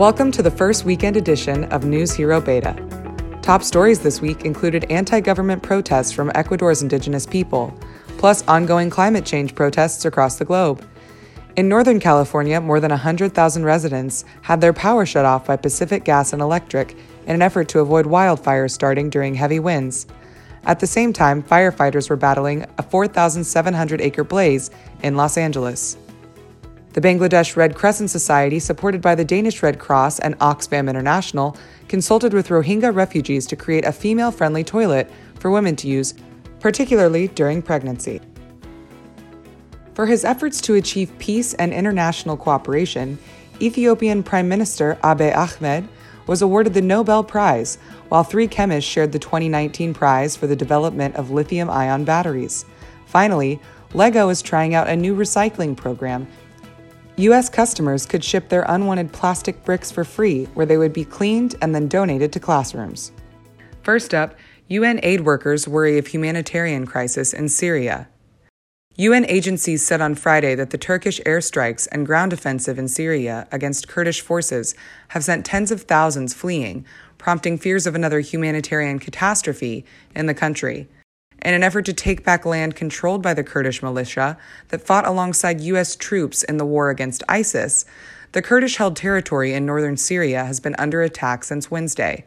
Welcome to the first weekend edition of NewsHero Beta. Top stories this week included anti government protests from Ecuador's indigenous people, plus ongoing climate change protests across the globe. In Northern California, more than 100,000 residents had their power shut off by Pacific Gas and Electric in an effort to avoid wildfires starting during heavy winds. At the same time, firefighters were battling a 4,700 acre blaze in Los Angeles. The Bangladesh Red Crescent Society, supported by the Danish Red Cross and Oxfam International, consulted with Rohingya refugees to create a female friendly toilet for women to use, particularly during pregnancy. For his efforts to achieve peace and international cooperation, Ethiopian Prime Minister Abiy Ahmed was awarded the Nobel Prize, while three chemists shared the 2019 prize for the development of lithium ion batteries. Finally, LEGO is trying out a new recycling program U.S. customers could ship their unwanted plastic bricks for free, where they would be cleaned and then donated to classrooms. First up, UN aid workers worry of humanitarian crisis in Syria. UN agencies said on Friday that the Turkish airstrikes and ground offensive in Syria against Kurdish forces have sent tens of thousands fleeing, prompting fears of another humanitarian catastrophe in the country in an effort to take back land controlled by the Kurdish militia that fought alongside U.S. troops in the war against ISIS, the Kurdish held territory in northern Syria has been under attack since Wednesday.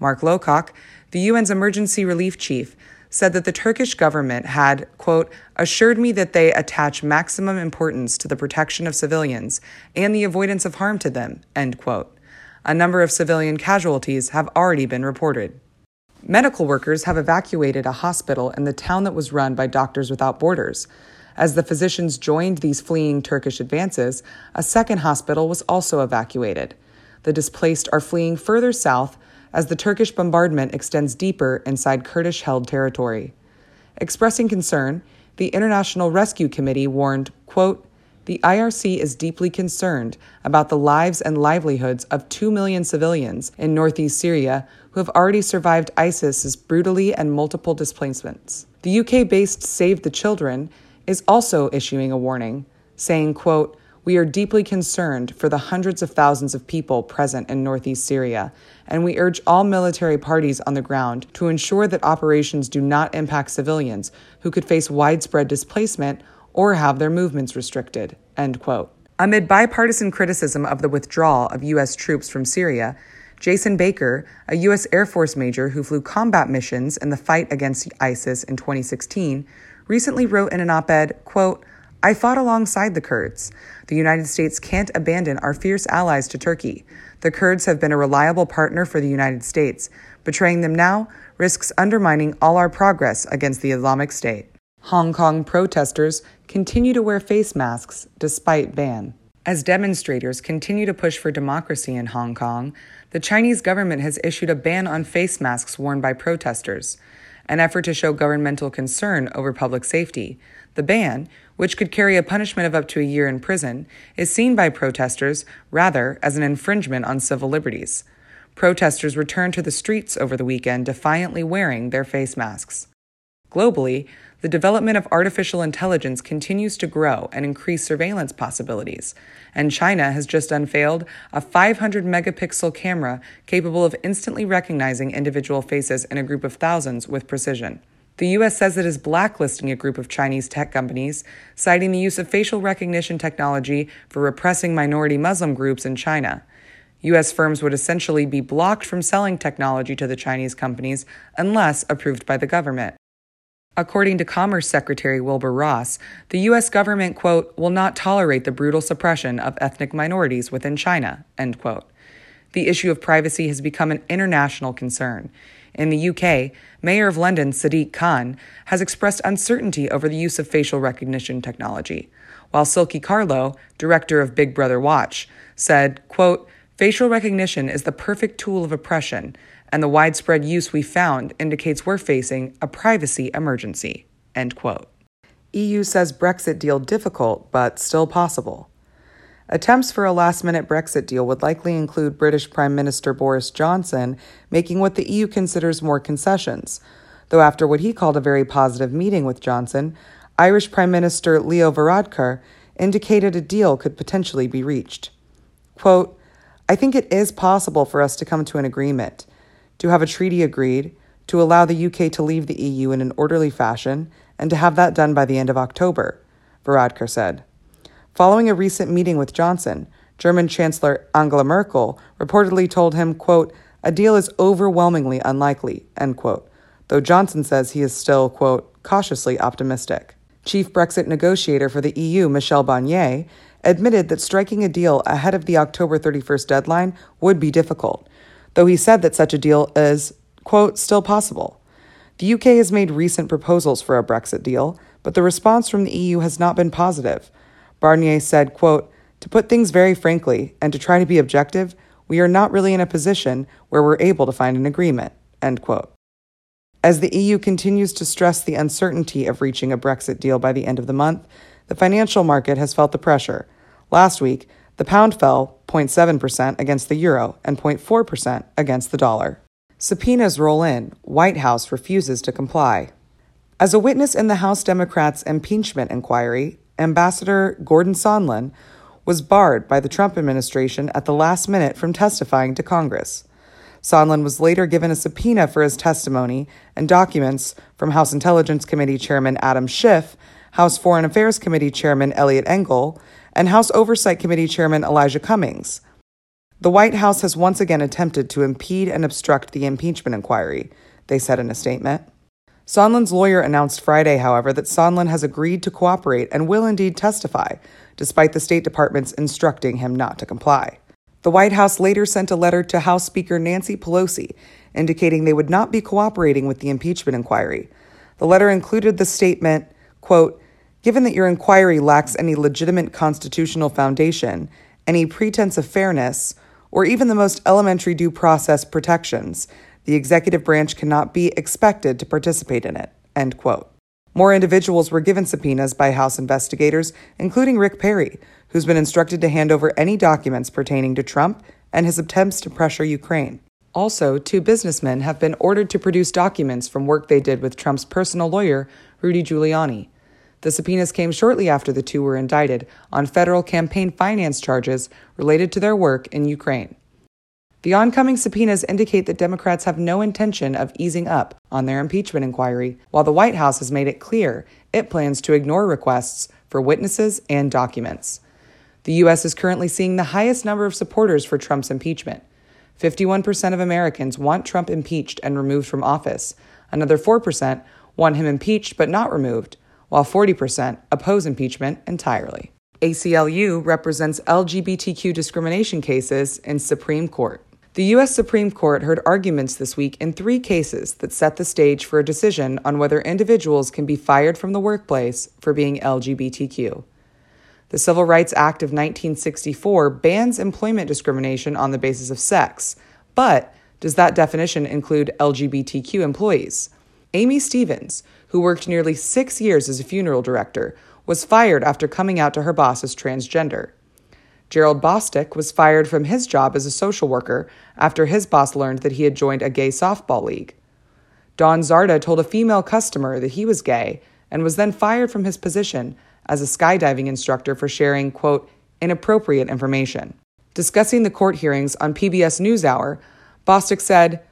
Mark Lowcock, the UN's emergency relief chief, said that the Turkish government had, quote, assured me that they attach maximum importance to the protection of civilians and the avoidance of harm to them, end quote. A number of civilian casualties have already been reported. Medical workers have evacuated a hospital in the town that was run by Doctors Without Borders. As the physicians joined these fleeing Turkish advances, a second hospital was also evacuated. The displaced are fleeing further south as the Turkish bombardment extends deeper inside Kurdish held territory. Expressing concern, the International Rescue Committee warned, quote, the IRC is deeply concerned about the lives and livelihoods of 2 million civilians in northeast Syria who have already survived ISIS's brutally and multiple displacements. The UK based Save the Children is also issuing a warning, saying, quote, we are deeply concerned for the hundreds of thousands of people present in northeast Syria, and we urge all military parties on the ground to ensure that operations do not impact civilians who could face widespread displacement or have their movements restricted. End quote. Amid bipartisan criticism of the withdrawal of U.S. troops from Syria, Jason Baker, a U.S. Air Force major who flew combat missions in the fight against ISIS in 2016, recently wrote in an op ed, quote, I fought alongside the Kurds. The United States can't abandon our fierce allies to Turkey. The Kurds have been a reliable partner for the United States. Betraying them now risks undermining all our progress against the Islamic State. Hong Kong protesters continue to wear face masks despite ban. As demonstrators continue to push for democracy in Hong Kong, the Chinese government has issued a ban on face masks worn by protesters, an effort to show governmental concern over public safety. The ban, which could carry a punishment of up to a year in prison, is seen by protesters rather as an infringement on civil liberties. Protesters returned to the streets over the weekend defiantly wearing their face masks. Globally, the development of artificial intelligence continues to grow and increase surveillance possibilities, and China has just unveiled a 500 megapixel camera capable of instantly recognizing individual faces in a group of thousands with precision. The U.S. says it is blacklisting a group of Chinese tech companies, citing the use of facial recognition technology for repressing minority Muslim groups in China. U.S. firms would essentially be blocked from selling technology to the Chinese companies unless approved by the government. According to Commerce Secretary Wilbur Ross, the U.S. government, quote, will not tolerate the brutal suppression of ethnic minorities within China, end quote. The issue of privacy has become an international concern. In the UK, Mayor of London Sadiq Khan has expressed uncertainty over the use of facial recognition technology, while Silkie Carlo, director of Big Brother Watch, said, quote, Facial recognition is the perfect tool of oppression and the widespread use we found indicates we're facing a privacy emergency. End quote. EU says Brexit deal difficult, but still possible. Attempts for a last minute Brexit deal would likely include British Prime Minister Boris Johnson making what the EU considers more concessions. Though, after what he called a very positive meeting with Johnson, Irish Prime Minister Leo Varadkar indicated a deal could potentially be reached. Quote, I think it is possible for us to come to an agreement, to have a treaty agreed, to allow the UK to leave the EU in an orderly fashion, and to have that done by the end of October, Varadkar said. Following a recent meeting with Johnson, German Chancellor Angela Merkel reportedly told him, quote, a deal is overwhelmingly unlikely, end quote, though Johnson says he is still, quote, cautiously optimistic. Chief Brexit negotiator for the EU, Michel Barnier, admitted that striking a deal ahead of the October 31st deadline would be difficult, though he said that such a deal is, quote, still possible. The UK has made recent proposals for a Brexit deal, but the response from the EU has not been positive. Barnier said, quote, to put things very frankly and to try to be objective, we are not really in a position where we're able to find an agreement, end quote. As the EU continues to stress the uncertainty of reaching a Brexit deal by the end of the month, the financial market has felt the pressure. Last week, the pound fell 0.7% against the euro and 0.4% against the dollar. Subpoenas roll in. White House refuses to comply. As a witness in the House Democrats' impeachment inquiry, Ambassador Gordon Sondland was barred by the Trump administration at the last minute from testifying to Congress. Sondland was later given a subpoena for his testimony, and documents from House Intelligence Committee Chairman Adam Schiff, House Foreign Affairs Committee Chairman Eliot Engel, and House Oversight Committee Chairman Elijah Cummings. The White House has once again attempted to impede and obstruct the impeachment inquiry, they said in a statement. Sondland's lawyer announced Friday, however, that Sondland has agreed to cooperate and will indeed testify, despite the State Department's instructing him not to comply. The White House later sent a letter to House Speaker Nancy Pelosi indicating they would not be cooperating with the impeachment inquiry. The letter included the statement, quote, Given that your inquiry lacks any legitimate constitutional foundation, any pretense of fairness, or even the most elementary due process protections, the executive branch cannot be expected to participate in it. End quote. More individuals were given subpoenas by House investigators, including Rick Perry, who's been instructed to hand over any documents pertaining to Trump and his attempts to pressure Ukraine. Also, two businessmen have been ordered to produce documents from work they did with Trump's personal lawyer, Rudy Giuliani. The subpoenas came shortly after the two were indicted on federal campaign finance charges related to their work in Ukraine. The oncoming subpoenas indicate that Democrats have no intention of easing up on their impeachment inquiry, while the White House has made it clear it plans to ignore requests for witnesses and documents. The U.S. is currently seeing the highest number of supporters for Trump's impeachment. 51% of Americans want Trump impeached and removed from office. Another 4% want him impeached but not removed, while 40% oppose impeachment entirely. ACLU represents LGBTQ discrimination cases in Supreme Court. The U.S. Supreme Court heard arguments this week in three cases that set the stage for a decision on whether individuals can be fired from the workplace for being LGBTQ. The Civil Rights Act of 1964 bans employment discrimination on the basis of sex, but does that definition include LGBTQ employees? Aimee Stephens, who worked nearly six years as a funeral director, was fired after coming out to her boss as transgender. Gerald Bostock was fired from his job as a social worker after his boss learned that he had joined a gay softball league. Don Zarda told a female customer that he was gay and was then fired from his position as a skydiving instructor for sharing, quote, inappropriate information. Discussing the court hearings on PBS NewsHour, Bostock said,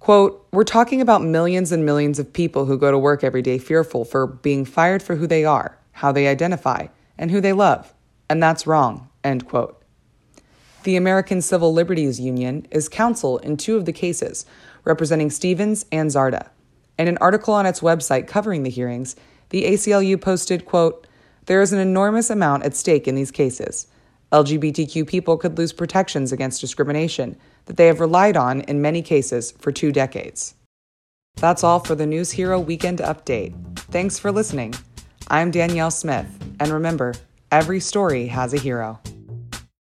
quote, We're talking about millions and millions of people who go to work every day fearful for being fired for who they are, how they identify, and who they love. And that's wrong, end quote. The American Civil Liberties Union is counsel in two of the cases, representing Stephens and Zarda. In an article on its website covering the hearings, the ACLU posted, quote, there is an enormous amount at stake in these cases. LGBTQ people could lose protections against discrimination that they have relied on in many cases for two decades. That's all for the NewsHero Weekend Update. Thanks for listening. I'm Danielle Smith, and remember, every story has a hero.